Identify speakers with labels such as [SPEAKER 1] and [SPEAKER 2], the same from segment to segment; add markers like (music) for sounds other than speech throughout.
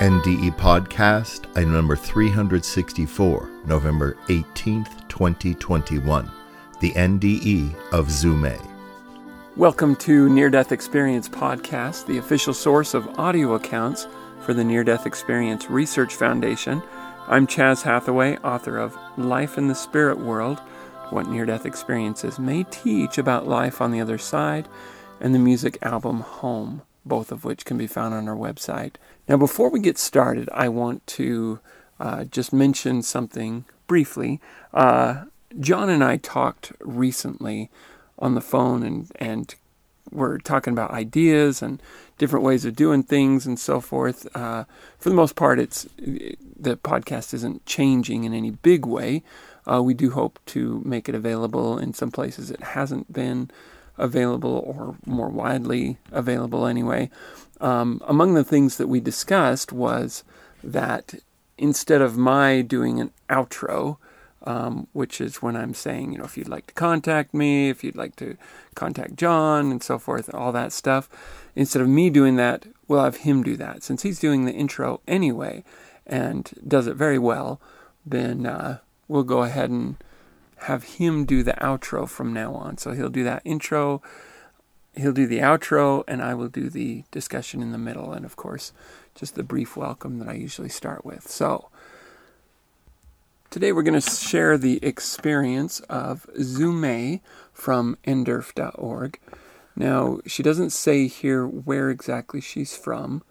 [SPEAKER 1] NDE Podcast, item number 364, November 18th, 2021. The NDE of Zume.
[SPEAKER 2] Welcome to Near Death Experience Podcast, the official source of audio accounts for the Near Death Experience Research Foundation. I'm Chaz Hathaway, author of Life in the Spirit World What Near Death Experiences May Teach About Life on the Other Side, and the music album Home, both of which can be found on our website. Now, before we get started, I want to uh, just mention something briefly. Uh, John and I talked recently on the phone, and and we're talking about ideas and different ways of doing things and so forth. Uh, for the most part, it's the podcast isn't changing in any big way. Uh, we do hope to make it available in some places it hasn't been available or more widely available anyway. Um, among the things that we discussed was that instead of my doing an outro, um, which is when I'm saying, you know, if you'd like to contact me, if you'd like to contact John and so forth, all that stuff, instead of me doing that, we'll have him do that. Since he's doing the intro anyway and does it very well, then uh, we'll go ahead and have him do the outro from now on. So he'll do that intro, he'll do the outro, and I will do the discussion in the middle, and of course, just the brief welcome that I usually start with. So, today we're going to share the experience of Zume from NDERF.org. Now, she doesn't say here where exactly she's from,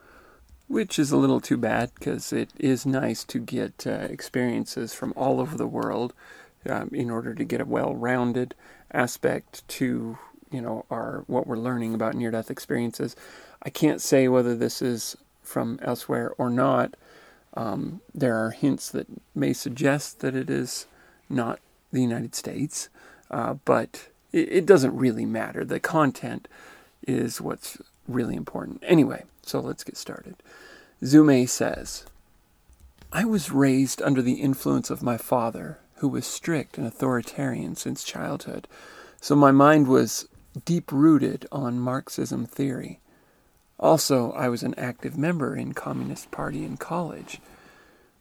[SPEAKER 2] which is a little too bad because it is nice to get uh, experiences from all over the world um, in order to get a well-rounded aspect to you know our what we're learning about near-death experiences. I can't say whether this is from elsewhere or not. Um, there are hints that may suggest that it is not the United States, uh, but it, it doesn't really matter. The content is what's really important. Anyway, so let's get started. Zume says, I was raised under the influence of my father, who was strict and authoritarian since childhood, so my mind was deep rooted on Marxism theory. Also, I was an active member in Communist Party in college.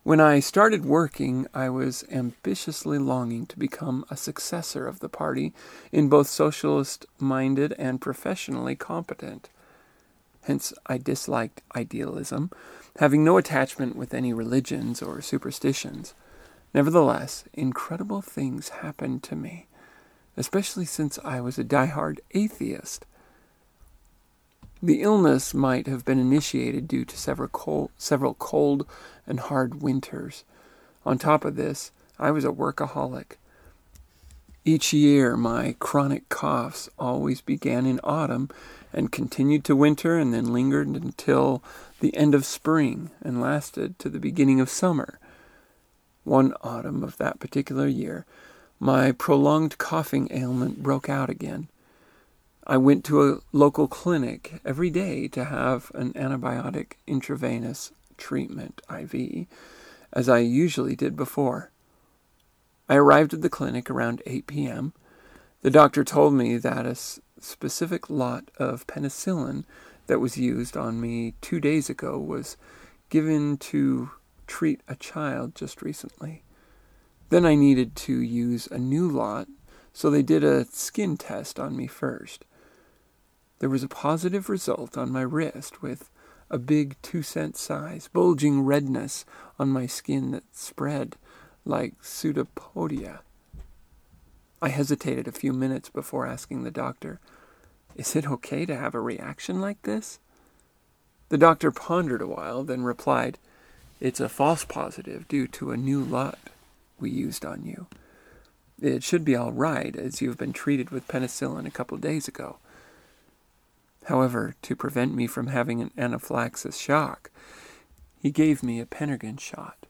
[SPEAKER 2] When I started working, I was ambitiously longing to become a successor of the party in both socialist minded and professionally competent. Hence, I disliked idealism, having no attachment with any religions or superstitions. Nevertheless, incredible things happened to me, especially since I was a die-hard atheist. The illness might have been initiated due to several cold, several cold and hard winters. On top of this, I was a workaholic. Each year, my chronic coughs always began in autumn and continued to winter and then lingered until the end of spring and lasted to the beginning of summer. One autumn of that particular year, my prolonged coughing ailment broke out again. I went to a local clinic every day to have an antibiotic intravenous treatment, IV, as I usually did before. I arrived at the clinic around 8 p.m. The doctor told me that a specific lot of penicillin that was used on me two days ago was given to treat a child just recently. Then I needed to use a new lot, so they did a skin test on me first. There was a positive result on my wrist with a big two cent size, bulging redness on my skin that spread like pseudopodia. I hesitated a few minutes before asking the doctor, Is it okay to have a reaction like this? The doctor pondered a while, then replied, It's a false positive due to a new lot we used on you. It should be all right, as you have been treated with penicillin a couple of days ago. However, to prevent me from having an anaphylaxis shock, he gave me a Phenergan shot.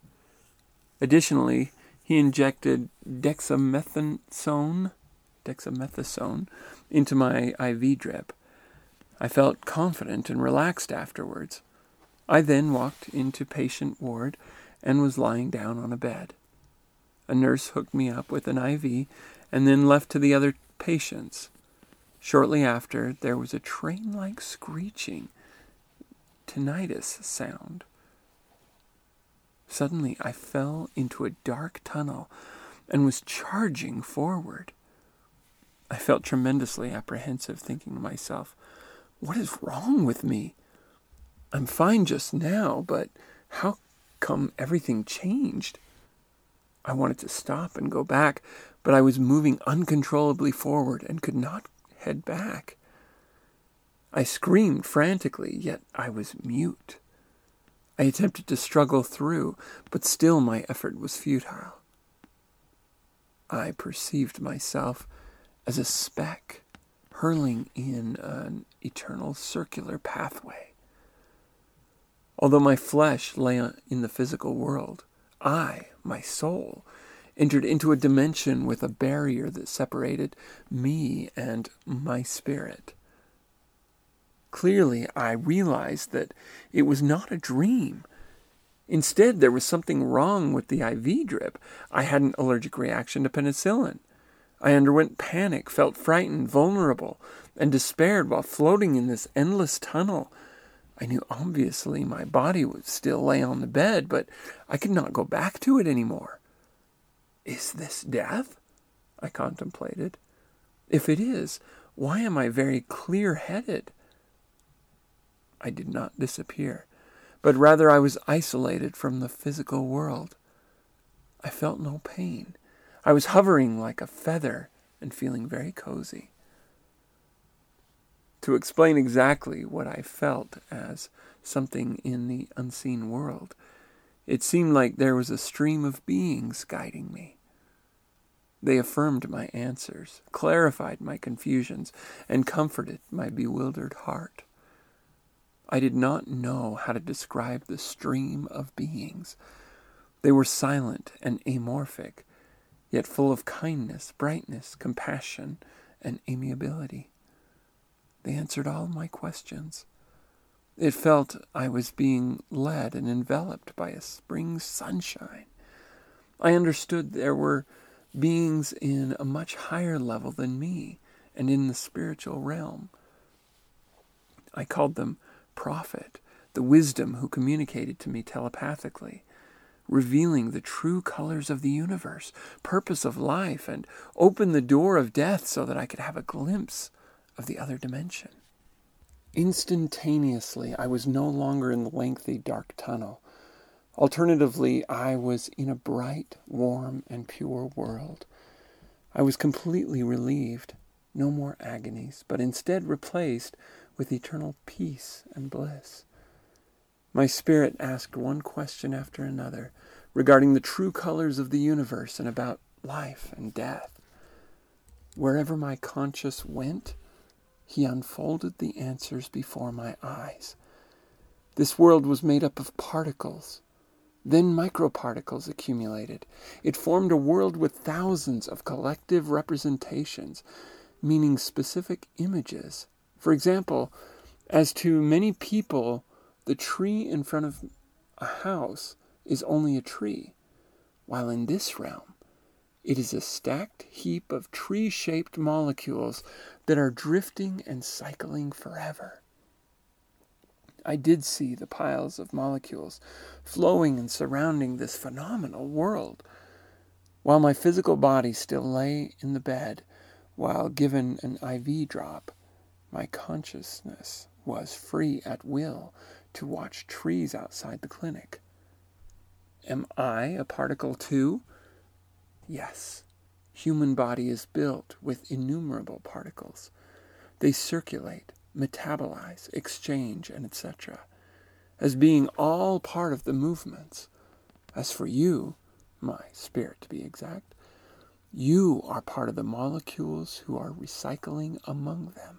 [SPEAKER 2] Additionally, he injected dexamethasone, dexamethasone into my IV drip. I felt confident and relaxed afterwards. I then walked into patient ward and was lying down on a bed. A nurse hooked me up with an IV and then left to the other patients. Shortly after, there was a train like screeching, tinnitus sound. Suddenly, I fell into a dark tunnel and was charging forward. I felt tremendously apprehensive, thinking to myself, What is wrong with me? I'm fine just now, but how come everything changed? I wanted to stop and go back, but I was moving uncontrollably forward and could not head back. I screamed frantically, yet I was mute. I attempted to struggle through, but still my effort was futile. I perceived myself as a speck hurling in an eternal circular pathway. Although my flesh lay in the physical world, I, my soul, entered into a dimension with a barrier that separated me and my spirit. Clearly, I realized that it was not a dream. Instead, there was something wrong with the IV drip. I had an allergic reaction to penicillin. I underwent panic, felt frightened, vulnerable, and despaired while floating in this endless tunnel. I knew obviously my body would still lay on the bed, but I could not go back to it any more. Is this death? I contemplated. If it is, why am I very clear headed? I did not disappear, but rather I was isolated from the physical world. I felt no pain. I was hovering like a feather and feeling very cozy. To explain exactly what I felt as something in the unseen world, it seemed like there was a stream of beings guiding me. They affirmed my answers, clarified my confusions, and comforted my bewildered heart. I did not know how to describe the stream of beings. They were silent and amorphic, yet full of kindness, brightness, compassion, and amiability. They answered all my questions. It felt I was being led and enveloped by a spring sunshine. I understood there were beings in a much higher level than me and in the spiritual realm. I called them prophet, the wisdom who communicated to me telepathically, revealing the true colors of the universe, purpose of life, and opened the door of death so that I could have a glimpse of the other dimension. Instantaneously, I was no longer in the lengthy dark tunnel. Alternatively, I was in a bright, warm, and pure world. I was completely relieved. No more agonies, but instead replaced with eternal peace and bliss. My spirit asked one question after another regarding the true colors of the universe and about life and death. Wherever my conscience went, he unfolded the answers before my eyes. This world was made up of particles. Then microparticles accumulated. It formed a world with thousands of collective representations, meaning specific images for example, as to many people, the tree in front of a house is only a tree, while in this realm, it is a stacked heap of tree shaped molecules that are drifting and cycling forever. I did see the piles of molecules flowing and surrounding this phenomenal world, while my physical body still lay in the bed while given an IV drop. My consciousness was free at will to watch trees outside the clinic. Am I a particle too? Yes. Human body is built with innumerable particles. They circulate, metabolize, exchange, and etc. as being all part of the movements. As for you, my spirit to be exact, you are part of the molecules who are recycling among them.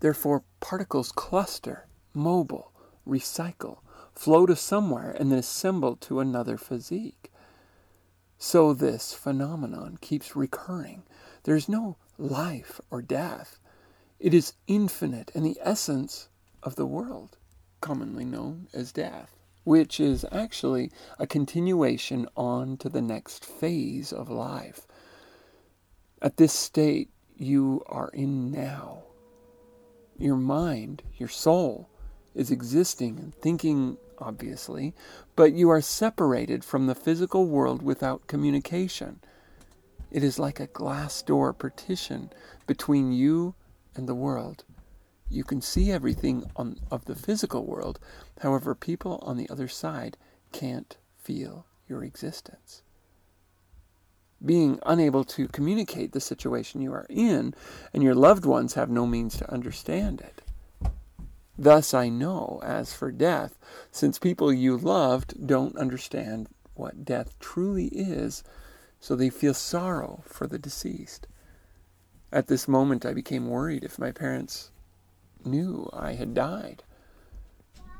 [SPEAKER 2] Therefore, particles cluster, mobile, recycle, flow to somewhere, and then assemble to another physique. So this phenomenon keeps recurring. There is no life or death. It is infinite and the essence of the world, commonly known as death, which is actually a continuation on to the next phase of life. At this state you are in now. Your mind, your soul, is existing and thinking, obviously, but you are separated from the physical world without communication. It is like a glass door partition between you and the world. You can see everything on, of the physical world, however, people on the other side can't feel your existence. Being unable to communicate the situation you are in, and your loved ones have no means to understand it. Thus I know, as for death, since people you loved don't understand what death truly is, so they feel sorrow for the deceased. At this moment, I became worried if my parents knew I had died.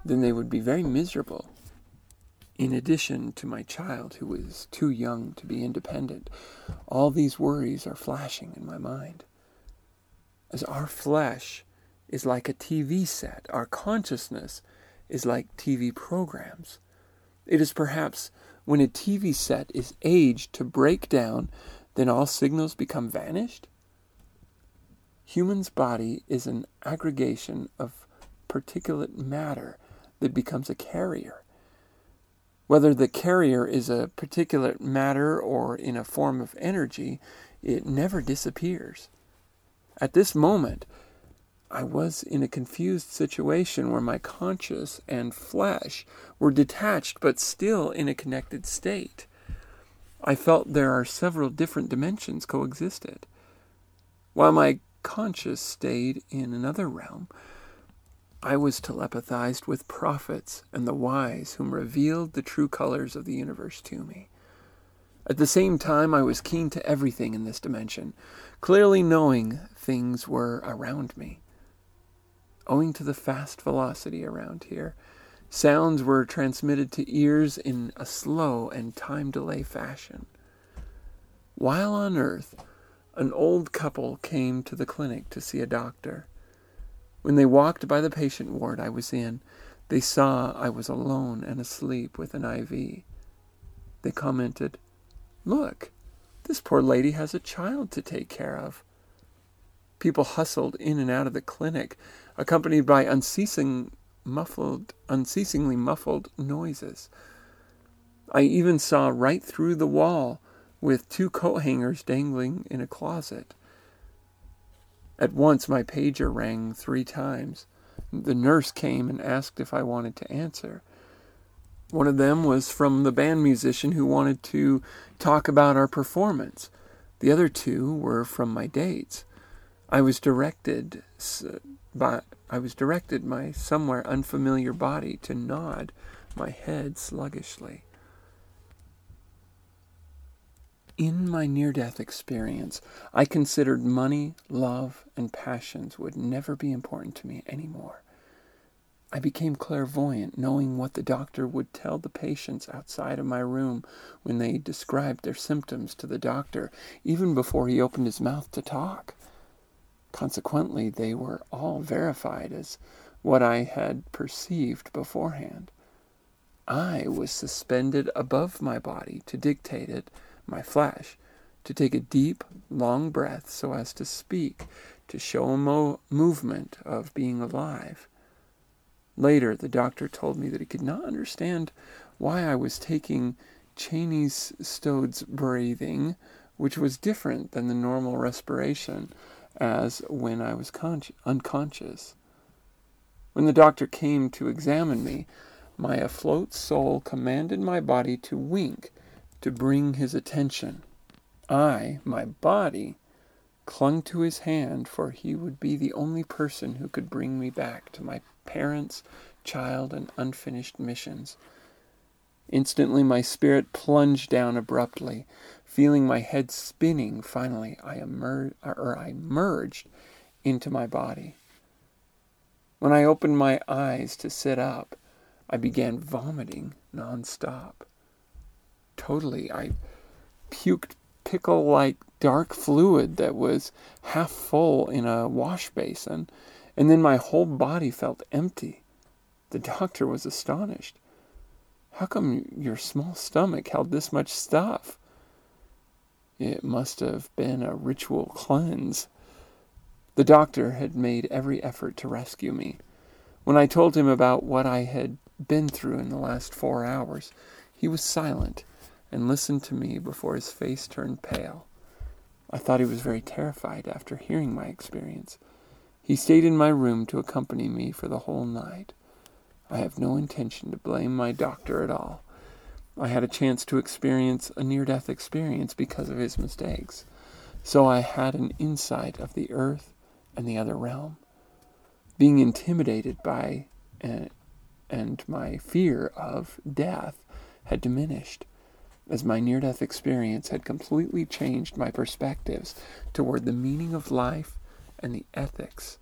[SPEAKER 2] Then they would be very miserable. In addition to my child, who is too young to be independent, all these worries are flashing in my mind. As our flesh is like a TV set. Our consciousness is like TV programs. It is perhaps when a TV set is aged to break down, then all signals become vanished? Human's body is an aggregation of particulate matter that becomes a carrier. Whether the carrier is a particulate matter or in a form of energy, it never disappears. At this moment, I was in a confused situation where my conscious and flesh were detached but still in a connected state. I felt there are several different dimensions coexisted. While my conscious stayed in another realm, I was telepathized with prophets and the wise whom revealed the true colors of the universe to me. At the same time, I was keen to everything in this dimension, clearly knowing things were around me owing to the fast velocity around here. Sounds were transmitted to ears in a slow and time delay fashion. While on Earth, an old couple came to the clinic to see a doctor. When they walked by the patient ward I was in, they saw I was alone and asleep with an IV. They commented, Look, this poor lady has a child to take care of. People hustled in and out of the clinic, accompanied by unceasing muffled, unceasingly muffled noises. I even saw right through the wall with two coat hangers dangling in a closet. At once my pager rang three times. The nurse came and asked if I wanted to answer. One of them was from the band musician who wanted to talk about our performance. The other two were from my dates. I was directed by I was directed my somewhere unfamiliar body to nod my head sluggishly. In my near death experience, I considered money, love, and passions would never be important to me anymore. I became clairvoyant, knowing what the doctor would tell the patients outside of my room when they described their symptoms to the doctor, even before he opened his mouth to talk. Consequently, they were all verified as what I had perceived beforehand. I was suspended above my body to dictate it, my flesh, to take a deep, long breath so as to speak, to show a mo- movement of being alive. Later, the doctor told me that he could not understand why I was taking Cheyne-Stokes breathing, which was different than the normal respiration as when I was con- unconscious. When the doctor came to examine me, my afloat soul commanded my body to wink to bring his attention. I, my body, clung to his hand, for he would be the only person who could bring me back to my parents, child and unfinished missions. Instantly, my spirit plunged down abruptly. Feeling my head spinning, finally, I, emerged, or I merged into my body. When I opened my eyes to sit up, I began vomiting nonstop. Totally, I puked pickle like dark fluid that was half full in a wash basin, and then my whole body felt empty. The doctor was astonished. How come your small stomach held this much stuff? It must have been a ritual cleanse. The doctor had made every effort to rescue me. When I told him about what I had been through in the last four hours, he was silent and listened to me before his face turned pale. I thought he was very terrified after hearing my experience. He stayed in my room to accompany me for the whole night. I have no intention to blame my doctor at all. I had a chance to experience a near death experience because of his mistakes. So I had an insight of the earth and the other realm. Being intimidated by uh, and my fear of death had diminished as my near death experience had completely changed my perspectives toward the meaning of life and the ethics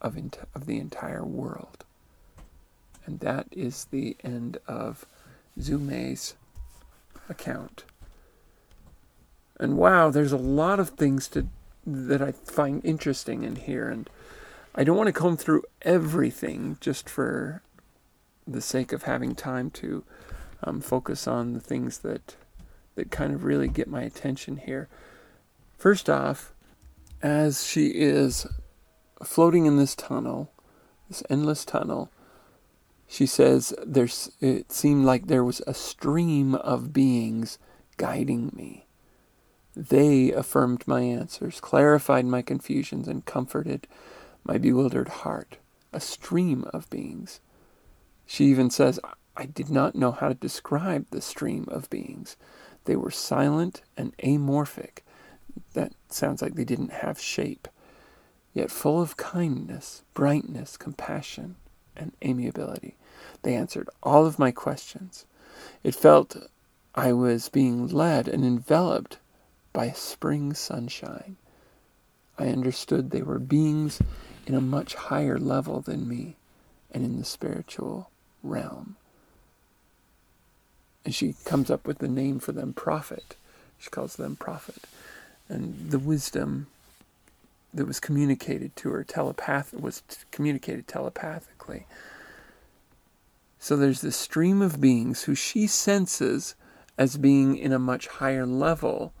[SPEAKER 2] of, of the entire world. And that is the end of Zumei's account. And wow, there's a lot of things to that I find interesting in here and I don't want to comb through everything just for the sake of having time to um, focus on the things that that kind of really get my attention here. First off, as she is floating in this tunnel, this endless tunnel, she says there's it seemed like there was a stream of beings guiding me. They affirmed my answers, clarified my confusions, and comforted my bewildered heart. A stream of beings. She even says, I did not know how to describe the stream of beings. They were silent and amorphic. That sounds like they didn't have shape, yet full of kindness, brightness, compassion, and amiability. They answered all of my questions. It felt I was being led and enveloped by spring sunshine. I understood they were beings in a much higher level than me and in the spiritual realm. And she comes up with the name for them prophet. She calls them prophet. And the wisdom that was communicated to her telepath was communicated telepathically so there's this stream of beings who she senses as being in a much higher level,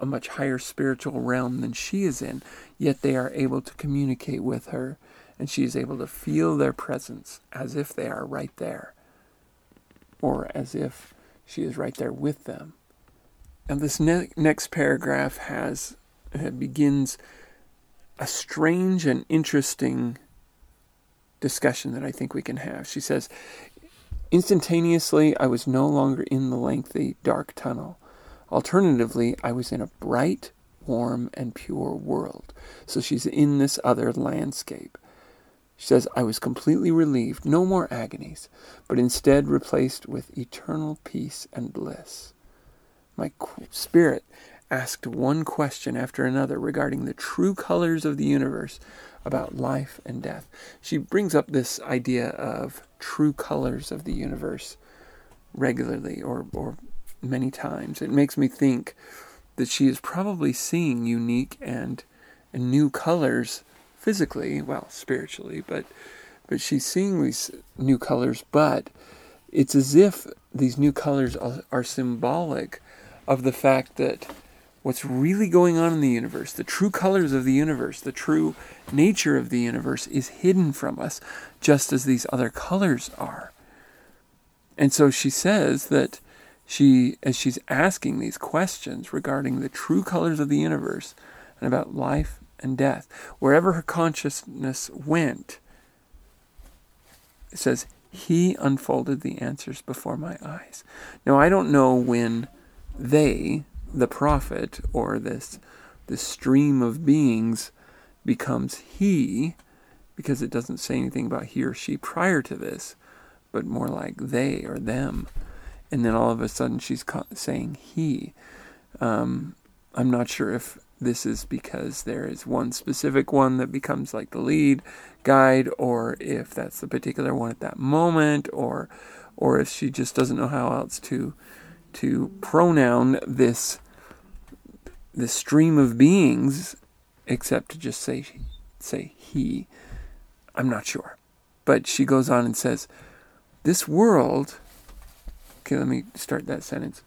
[SPEAKER 2] a much higher spiritual realm than she is in, yet they are able to communicate with her, and she is able to feel their presence as if they are right there, or as if she is right there with them. And this ne- next paragraph has begins a strange and interesting discussion that I think we can have. She says, Instantaneously, I was no longer in the lengthy, dark tunnel. Alternatively, I was in a bright, warm, and pure world. So she's in this other landscape. She says, I was completely relieved, no more agonies, but instead replaced with eternal peace and bliss. My spirit asked one question after another regarding the true colors of the universe about life and death. She brings up this idea of true colors of the universe regularly or, or many times. It makes me think that she is probably seeing unique and, and new colors physically, well, spiritually, but but she's seeing these new colors, but it's as if these new colors are, are symbolic of the fact that what's really going on in the universe, the true colors of the universe, the true nature of the universe is hidden from us, just as these other colors are. And so she says that she, as she's asking these questions regarding the true colors of the universe and about life and death, wherever her consciousness went, it says, He unfolded the answers before my eyes. Now, I don't know when they, the prophet or this this stream of beings becomes he because it doesn't say anything about he or she prior to this, but more like they or them. And then all of a sudden she's saying he. Um, I'm not sure if this is because there is one specific one that becomes like the lead guide, or if that's the particular one at that moment, or or if she just doesn't know how else to to pronoun this this stream of beings except to just say say he. I'm not sure. But she goes on and says, This world Okay, let me start that sentence.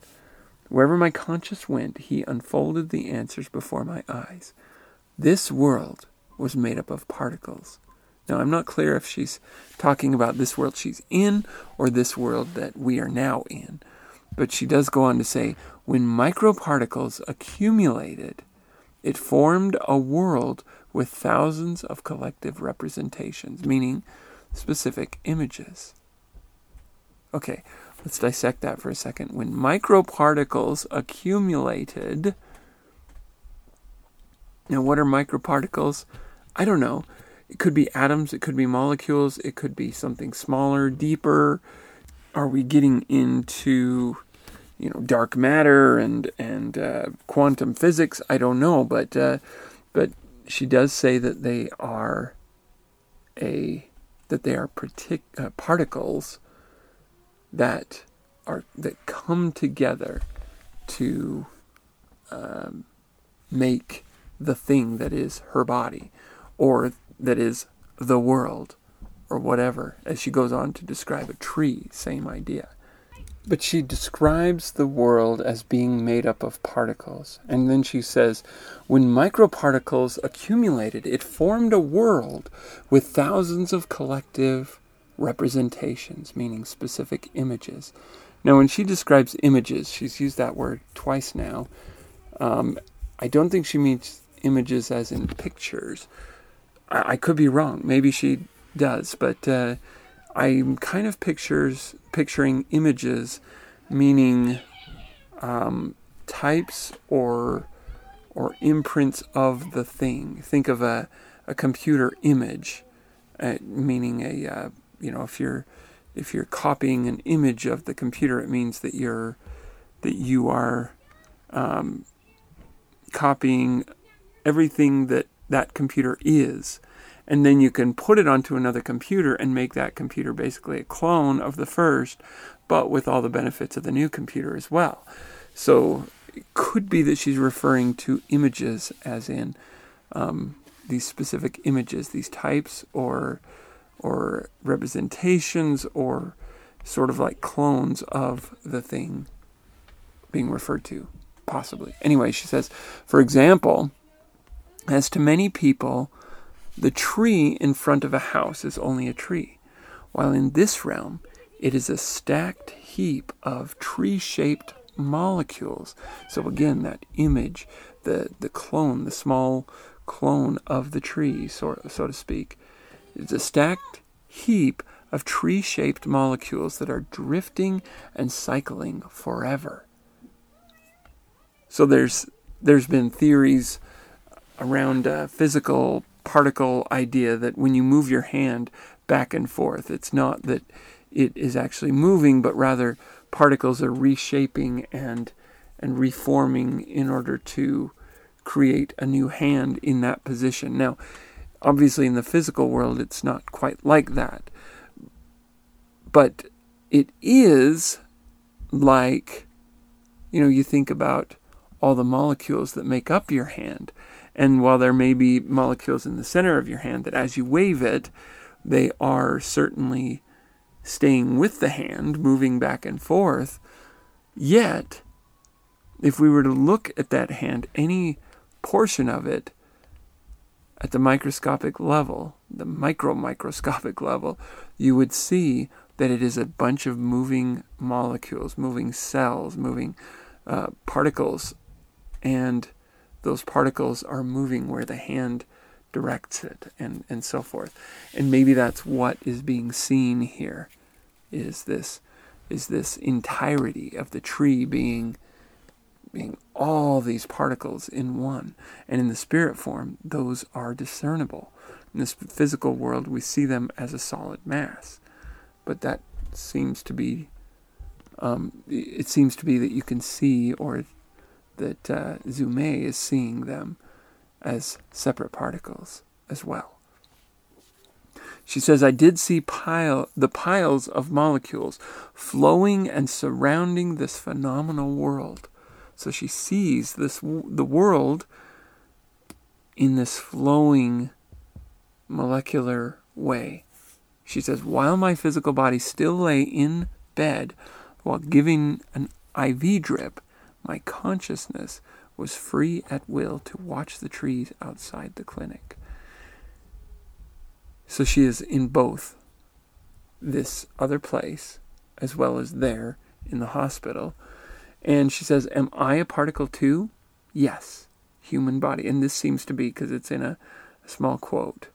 [SPEAKER 2] Wherever my conscience went, he unfolded the answers before my eyes. This world was made up of particles. Now, I'm not clear if she's talking about this world she's in or this world that we are now in. But she does go on to say when microparticles accumulated, it formed a world with thousands of collective representations, meaning specific images. Okay, let's dissect that for a second. When microparticles accumulated, now what are microparticles? I don't know. It could be atoms, it could be molecules, it could be something smaller, deeper. Are we getting into you know dark matter and and uh, quantum physics. I don't know, but uh, but she does say that they are a that they are partic- uh, particles that are that come together to um, make the thing that is her body, or that is the world, or whatever. As she goes on to describe a tree, same idea. But she describes the world as being made up of particles. And then she says, when microparticles accumulated, it formed a world with thousands of collective representations, meaning specific images. Now, when she describes images, she's used that word twice now. Um, I don't think she means images as in pictures. I, I could be wrong. Maybe she does, but uh, I'm kind of pictures picturing images, meaning um, types or or imprints of the thing. Think of a a computer image, uh, meaning a uh, you know if you're if you're copying an image of the computer, it means that you're that you are um, copying everything that that computer is and then you can put it onto another computer and make that computer basically a clone of the first, but with all the benefits of the new computer as well. So it could be that she's referring to images as in um, these specific images, these types or or representations or sort of like clones of the thing being referred to, possibly. Anyway, she says, for example, as to many people, the tree in front of a house is only a tree, while in this realm it is a stacked heap of tree shaped molecules. So, again, that image, the, the clone, the small clone of the tree, so, so to speak, is a stacked heap of tree shaped molecules that are drifting and cycling forever. So, there's, there's been theories around uh, physical particle idea that when you move your hand back and forth, it's not that it is actually moving, but rather particles are reshaping and and reforming in order to create a new hand in that position. Now, obviously in the physical world it's not quite like that. But it is like you know, you think about all the molecules that make up your hand and while there may be molecules in the center of your hand that as you wave it, they are certainly staying with the hand, moving back and forth. Yet, if we were to look at that hand, any portion of it at the microscopic level, the micro microscopic level, you would see that it is a bunch of moving molecules, moving cells, moving uh, particles. And those particles are moving where the hand directs it and, and so forth. And maybe that's what is being seen here is this is this entirety of the tree being being all these particles in one. And in the spirit form, those are discernible. In this physical world, we see them as a solid mass, but that seems to be um, it seems to be that you can see, or that uh, Zume is seeing them as separate particles as well. She says, I did see pile, the piles of molecules flowing and surrounding this phenomenal world. So she sees this the world in this flowing molecular way. She says, while my physical body still lay in bed while giving an IV drip, my consciousness was free at will to watch the trees outside the clinic. So she is in both this other place as well as there in the hospital. And she says, Am I a particle too? Yes, human body. And this seems to be because it's in a, a, small quote.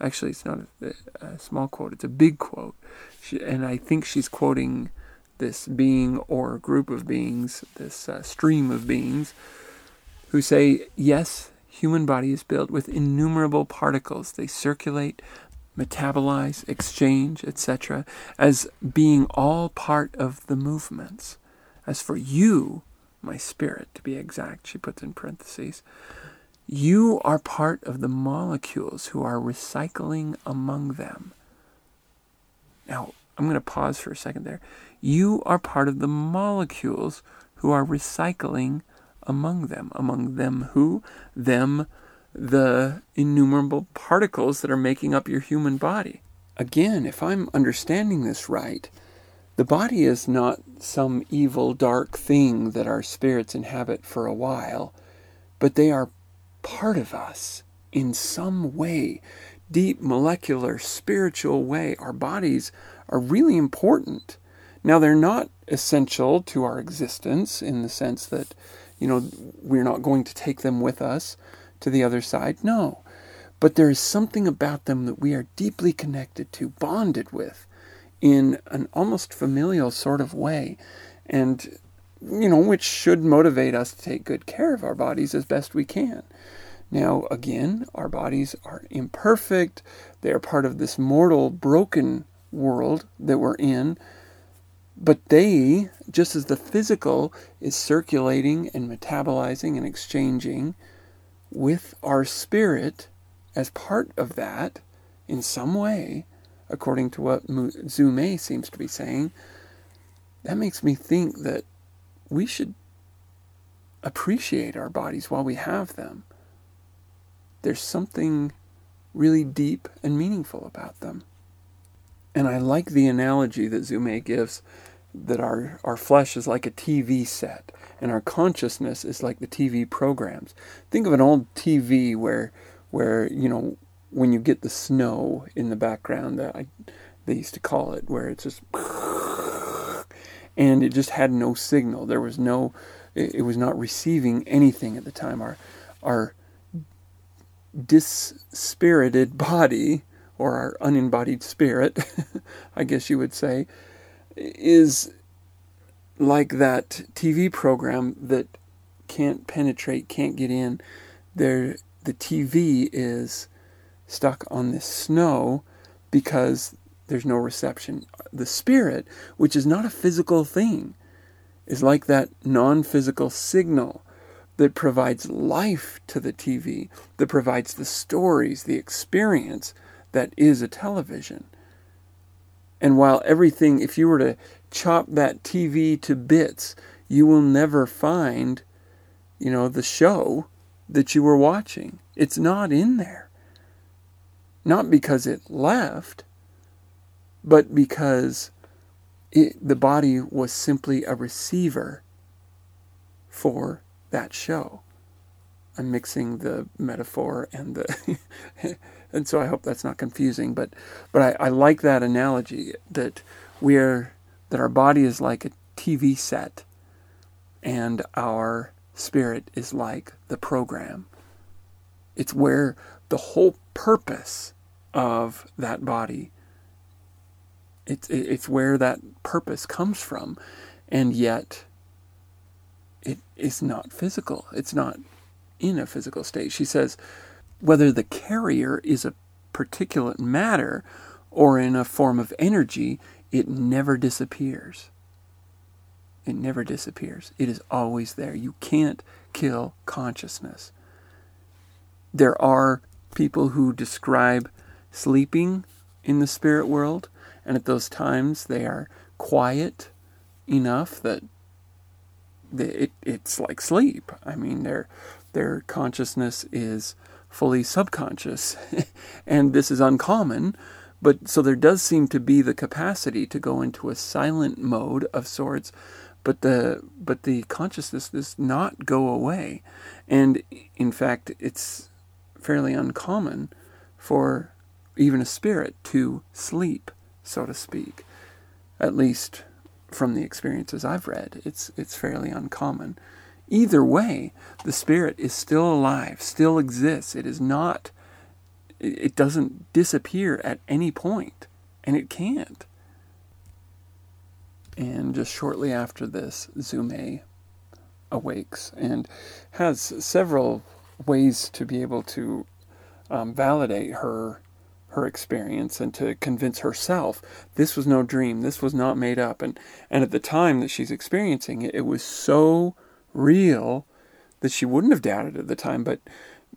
[SPEAKER 2] Actually, it's not a, a small quote, it's a big quote. She, and I think she's quoting this being or group of beings, this uh, stream of beings, who say, Yes, human body is built with innumerable particles. They circulate, metabolize, exchange, etc., as being all part of the movements. As for you, my spirit, to be exact, she puts in parentheses, you are part of the molecules who are recycling among them. Now, I'm going to pause for a second there. You are part of the molecules who are recycling among them. Among them who? Them, the innumerable particles that are making up your human body. Again, if I'm understanding this right, the body is not some evil, dark thing that our spirits inhabit for a while, but they are part of us in some way, deep, molecular, spiritual way. Our bodies are really important. Now, they're not essential to our existence in the sense that you know, we're not going to take them with us to the other side. No. But there is something about them that we are deeply connected to, bonded with, in an almost familial sort of way. And, you know, which should motivate us to take good care of our bodies as best we can. Now, again, our bodies are imperfect. They are part of this mortal, broken world that we're in. But they, just as the physical is circulating and metabolizing and exchanging with our spirit as part of that in some way, according to what Zume seems to be saying, that makes me think that we should appreciate our bodies while we have them. There's something really deep and meaningful about them. And I like the analogy that Zume gives that our, our flesh is like a TV set and our consciousness is like the TV programs. Think of an old TV where where you know when you get the snow in the background that I, they used to call it where it's just and it just had no signal. There was no it, it was not receiving anything at the time. Our our dispirited body or our unembodied spirit, (laughs) I guess you would say, is like that TV program that can't penetrate, can't get in. There, the TV is stuck on this snow because there's no reception. The spirit, which is not a physical thing, is like that non physical signal that provides life to the TV, that provides the stories, the experience that is a television. And while everything, if you were to chop that TV to bits, you will never find, you know, the show that you were watching. It's not in there. Not because it left, but because it, the body was simply a receiver for that show. I'm mixing the metaphor and the (laughs) and so I hope that's not confusing. But but I, I like that analogy that we're that our body is like a TV set, and our spirit is like the program. It's where the whole purpose of that body. It's it's where that purpose comes from, and yet it is not physical. It's not in a physical state. She says whether the carrier is a particulate matter or in a form of energy, it never disappears. It never disappears. It is always there. You can't kill consciousness. There are people who describe sleeping in the spirit world, and at those times they are quiet enough that it, it's like sleep. I mean, their their consciousness is fully subconscious, (laughs) and this is uncommon. But so there does seem to be the capacity to go into a silent mode of sorts, but the but the consciousness does not go away, and in fact, it's fairly uncommon for even a spirit to sleep, so to speak. At least from the experiences I've read, it's it's fairly uncommon. Either way, the spirit is still alive, still exists. It is not it doesn't disappear at any point, and it can't. And just shortly after this, Zume awakes and has several ways to be able to um, validate her her experience and to convince herself this was no dream, this was not made up. And and at the time that she's experiencing it, it was so real that she wouldn't have doubted at the time, but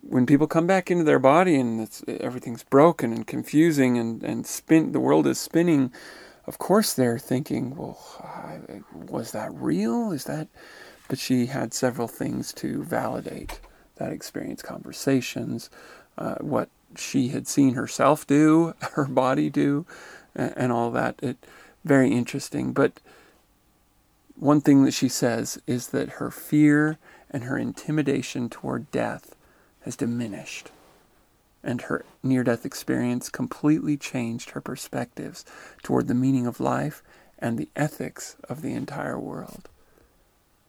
[SPEAKER 2] when people come back into their body and everything's broken and confusing and, and spin, the world is spinning, of course they're thinking, well, was that real? Is that? But she had several things to validate that experience conversations, uh, what she had seen herself do, (laughs) her body do, and, and all that. It very interesting. But one thing that she says is that her fear and her intimidation toward death has diminished, and her near death experience completely changed her perspectives toward the meaning of life and the ethics of the entire world.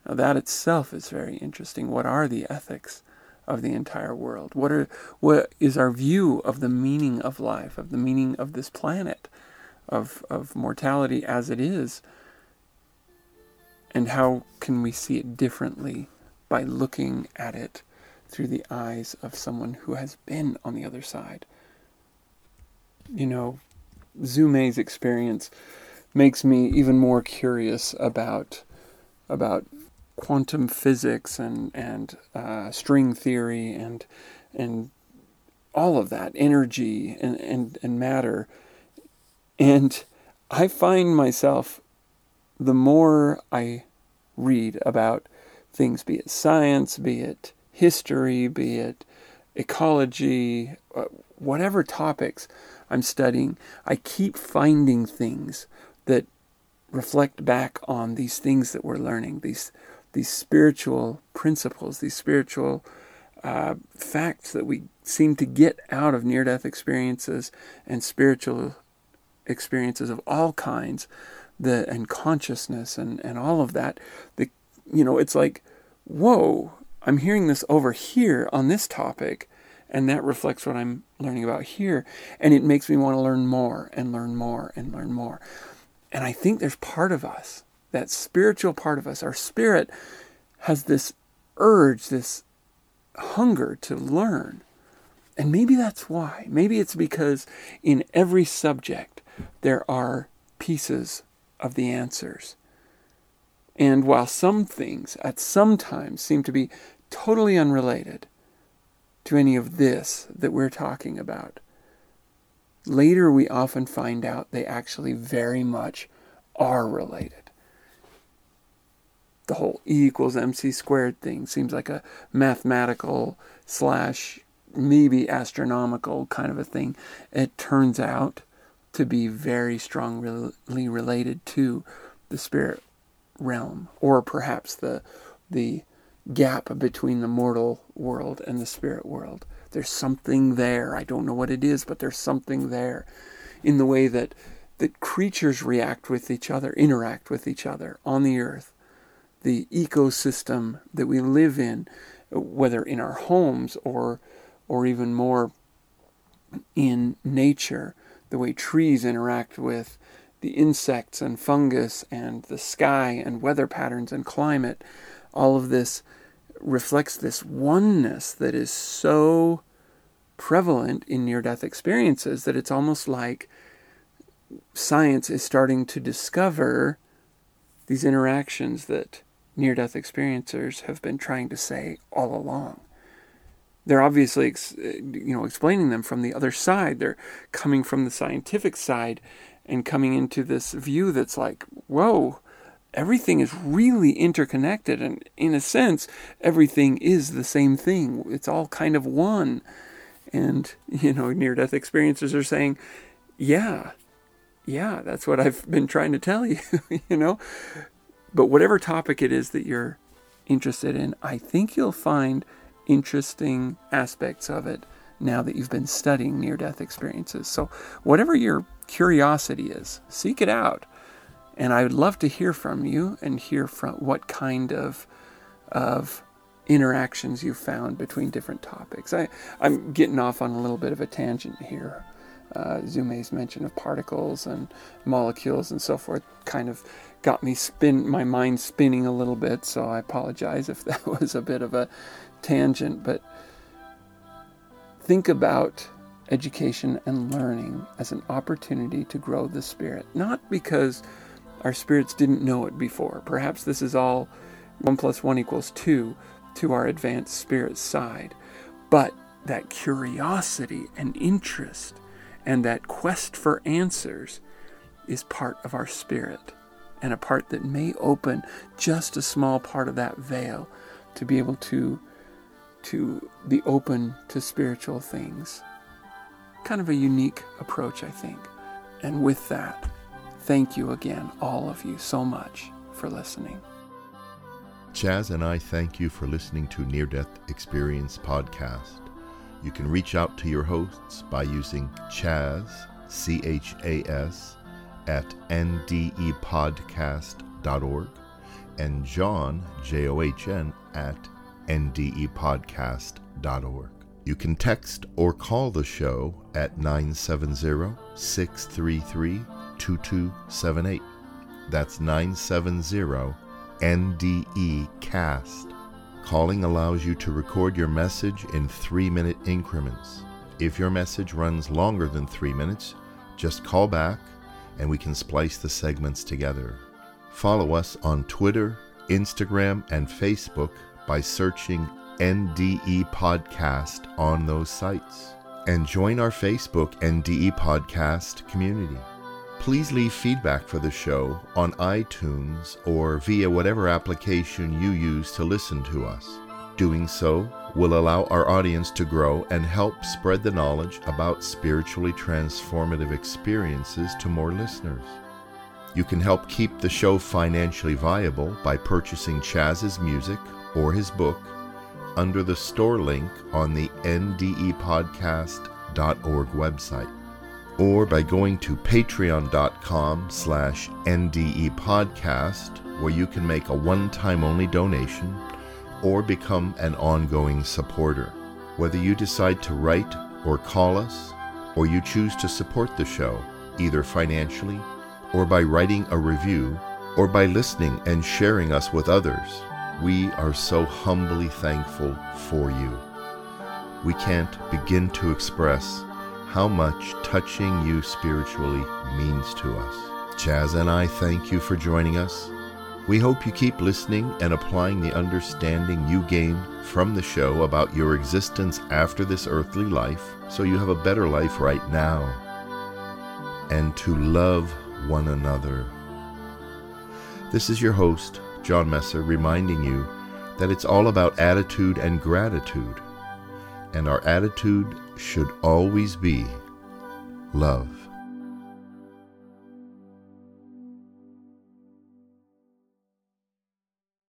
[SPEAKER 2] Now, that itself is very interesting. What are the ethics of the entire world? What, are, what is our view of the meaning of life, of the meaning of this planet, of, of mortality as it is? And how can we see it differently by looking at it through the eyes of someone who has been on the other side. You know, Zume's experience makes me even more curious about about quantum physics and and uh, string theory and and all of that energy and, and, and matter and I find myself the more I read about things be it science be it history, be it ecology, uh, whatever topics I'm studying, I keep finding things that reflect back on these things that we're learning, these these spiritual principles, these spiritual uh, facts that we seem to get out of near-death experiences and spiritual experiences of all kinds, the and consciousness and and all of that. The you know, it's like, whoa, I'm hearing this over here on this topic, and that reflects what I'm learning about here. And it makes me want to learn more and learn more and learn more. And I think there's part of us, that spiritual part of us, our spirit has this urge, this hunger to learn. And maybe that's why. Maybe it's because in every subject there are pieces of the answers. And while some things at some times seem to be totally unrelated to any of this that we're talking about. Later, we often find out they actually very much are related. The whole E equals MC squared thing seems like a mathematical slash maybe astronomical kind of a thing. It turns out to be very strongly related to the spirit realm, or perhaps the the gap between the mortal world and the spirit world. There's something there. I don't know what it is, but there's something there in the way that that creatures react with each other, interact with each other on the earth. The ecosystem that we live in, whether in our homes or or even more in nature, the way trees interact with the insects and fungus and the sky and weather patterns and climate, all of this reflects this oneness that is so prevalent in near death experiences that it's almost like science is starting to discover these interactions that near death experiencers have been trying to say all along. They're obviously eh, you know explaining them from the other side. They're coming from the scientific side and coming into this view that's like, whoa, everything is really interconnected and in a sense everything is the same thing. It's all kind of one. And (laughs) you know, near death experiencers are saying, yeah, yeah, that's what I've been trying to tell (laughs) you, you know. But whatever topic it is that you're interested in, I think you'll find interesting aspects of it now that you've been studying near death experiences. So, whatever your curiosity is, seek it out. And I would love to hear from you and hear from what kind of of interactions you found between different topics. I, I'm getting off on a little bit of a tangent here uh, Zume's mention of particles and molecules and so forth kind of got me spin my mind spinning a little bit. So I apologize if (laughs) that was a bit of a tangent, but think about education and learning as an opportunity to grow the spirit, not because our spirits didn't know it before. Perhaps this is all one plus one equals two to our advanced spirit side, but that curiosity and interest and that quest for answers is part of our spirit and a part that may open just a small part of that veil to be able to to be open to spiritual things. Kind of a unique approach, I think. And with that, thank you again, all of you, so much for listening.
[SPEAKER 1] Chaz and I thank you for listening to Near Death Experience Podcast. You can reach out to your hosts by using Chaz, C H A S, at ndepodcast.org and John, J O H N, at ndepodcast.org. You can text or call the show at 970 633 2278. That's 970 NDE Cast. Calling allows you to record your message in three minute increments. If your message runs longer than three minutes, just call back and we can splice the segments together. Follow us on Twitter, Instagram, and Facebook by searching NDE Podcast on those sites. And join our Facebook NDE Podcast community. Please leave feedback for the show on iTunes or via whatever application you use to listen to us. Doing so will allow our audience to grow and help spread the knowledge about spiritually transformative experiences to more listeners. You can help keep the show financially viable by purchasing Chaz's music or his book under the store link on the ndepodcast.org website or by going to patreon.com slash ndepodcast where you can make a one-time only donation or become an ongoing supporter. Whether you decide to write or call us, or you choose to support the show, either financially or by writing a review or by listening and sharing us with others, we are so humbly thankful for you. We can't begin to express how much touching you spiritually means to us. Chaz and I thank you for joining us. We hope you keep listening and applying the understanding you gain from the show about your existence after this earthly life so you have a better life right now. And to love one another. This is your host, John Messer, reminding you that it's all about attitude and gratitude. And our attitude should always be love.